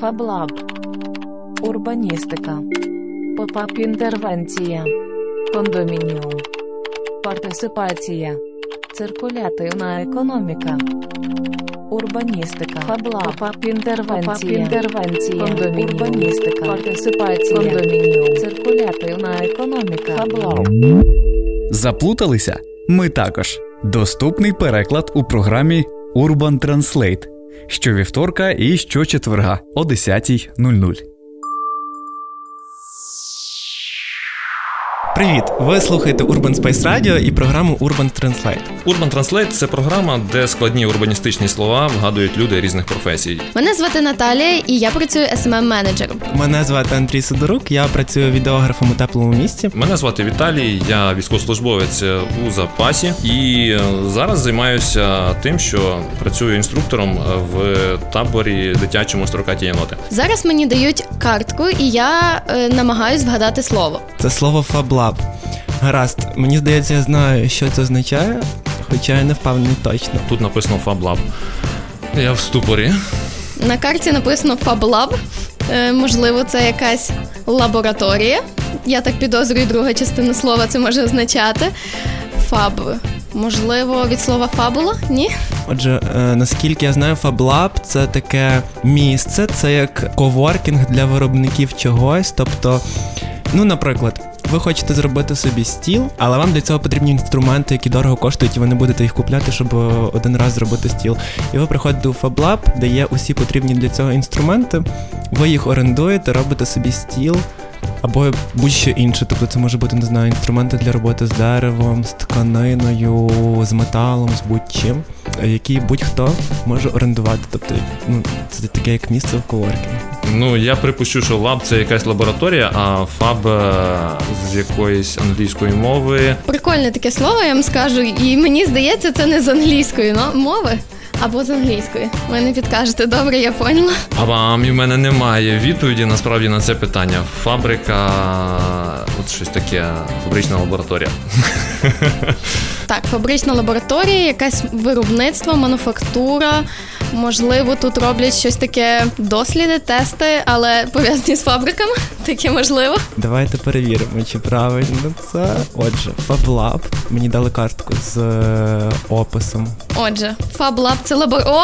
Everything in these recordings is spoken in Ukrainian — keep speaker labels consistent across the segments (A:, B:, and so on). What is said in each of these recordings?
A: Фаблаб. Урбаністика. Попап інтервенція. Кондомініум. Партисипація. Циркулятивна економіка. Урбаністика. Фаблаб. Попап інтервенція. інтервенція. Кондомініум. Урбаністика. Партисипація. Кондомініум. Циркулятивна економіка. Фаблаб.
B: Заплуталися? Ми також. Доступний переклад у програмі Urban Translate щовівторка і щочетверга о 10.00.
C: Привіт! Ви слухаєте Urban Space Radio і програму Urban Translate.
D: Urban Translate – це програма, де складні урбаністичні слова вгадують люди різних професій.
E: Мене звати Наталія, і я працюю smm менеджером
C: Мене звати Андрій Сидорук, я працюю відеографом у теплому місці.
D: Мене звати Віталій, я військовослужбовець у запасі і зараз займаюся тим, що працюю інструктором в таборі дитячому строкаті єноти.
E: Зараз мені дають картку, і я е, намагаюсь вгадати слово.
C: Це слово фаблаб. Гаразд, мені здається, я знаю, що це означає, хоча я не впевнений точно.
D: Тут написано FabLab. Я в ступорі.
E: На карті написано FabLab. Е, можливо, це якась лабораторія. Я так підозрюю, друга частина слова це може означати. Фаб. Можливо, від слова фабула? Ні?
C: Отже, е, наскільки я знаю, FabLab – це таке місце, це як коворкінг для виробників чогось. Тобто, ну, наприклад, ви хочете зробити собі стіл, але вам для цього потрібні інструменти, які дорого коштують, і ви не будете їх купляти, щоб е, один раз зробити стіл. І ви приходите у FabLab, де є усі потрібні для цього інструменти, ви їх орендуєте, робите собі стіл. Або будь-що інше, тобто це може бути, не знаю, інструменти для роботи з деревом, з тканиною, з металом, з будь-чим, які будь-хто може орендувати. Тобто, ну, це таке як місце в коворкінгу.
D: Ну, я припущу, що лаб це якась лабораторія, а фаб е, з якоїсь англійської мови.
E: Прикольне таке слово, я вам скажу, і мені здається, це не з англійської но- мови. Або з англійської. Ви не підкажете, добре, я поняла.
D: А вам і в мене немає відповіді насправді на це питання. Фабрика, от щось таке, фабрична лабораторія.
E: Так, фабрична лабораторія, якесь виробництво, мануфактура. Можливо, тут роблять щось таке досліди, тести, але пов'язані з фабриками. Таке можливо.
C: Давайте перевіримо, чи правильно це. Отже, FabLab. Мені дали картку з е, описом.
E: Отже, FabLab – це лабор... О!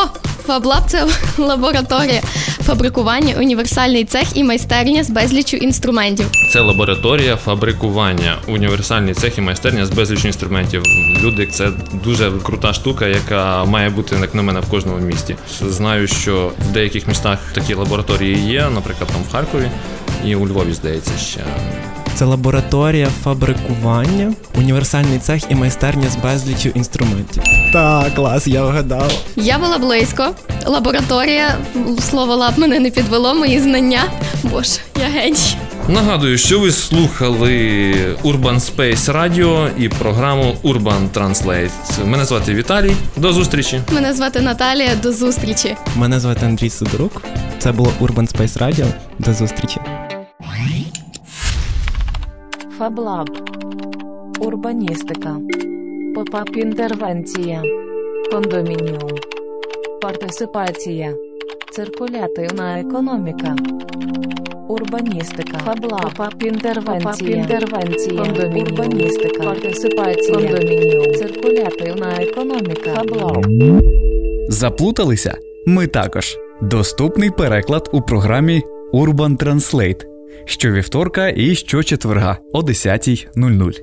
E: FabLab – це лабораторія фабрикування, універсальний цех і майстерня з безліччю інструментів.
D: Це лабораторія фабрикування, універсальний цех і майстерня з безліч інструментів. Люди, це дуже крута штука, яка має бути як на мене в кожному місті. Знаю, що в деяких містах такі лабораторії є, наприклад, там в Харкові і у Львові, здається, ще.
C: Це лабораторія фабрикування, універсальний цех і майстерня з безліччю інструментів. Так, клас, я вгадав.
E: Я була близько. Лабораторія, слово лаб мене не підвело, мої знання. Боже, я геній.
D: Нагадую, що ви слухали Urban Space Radio і програму Urban Translate. Мене звати Віталій. До зустрічі.
E: Мене звати Наталія. До зустрічі.
C: Мене звати Андрій Сидорук. Це було Urban Space Radio. До зустрічі.
A: Фаблаб. Урбаністика. Попап інтервенція. Кондомініум. Партисипація. Циркулятивна економіка. Урбаністика. Попап інтервенція. інтервенція. Кондомініум. Урбаністика. Партисипація. Кондомініум. Циркулятивна економіка. Фаблаб.
B: Заплуталися? Ми також. Доступний переклад у програмі Urban Translate щовівторка і щочетверга о 10.00.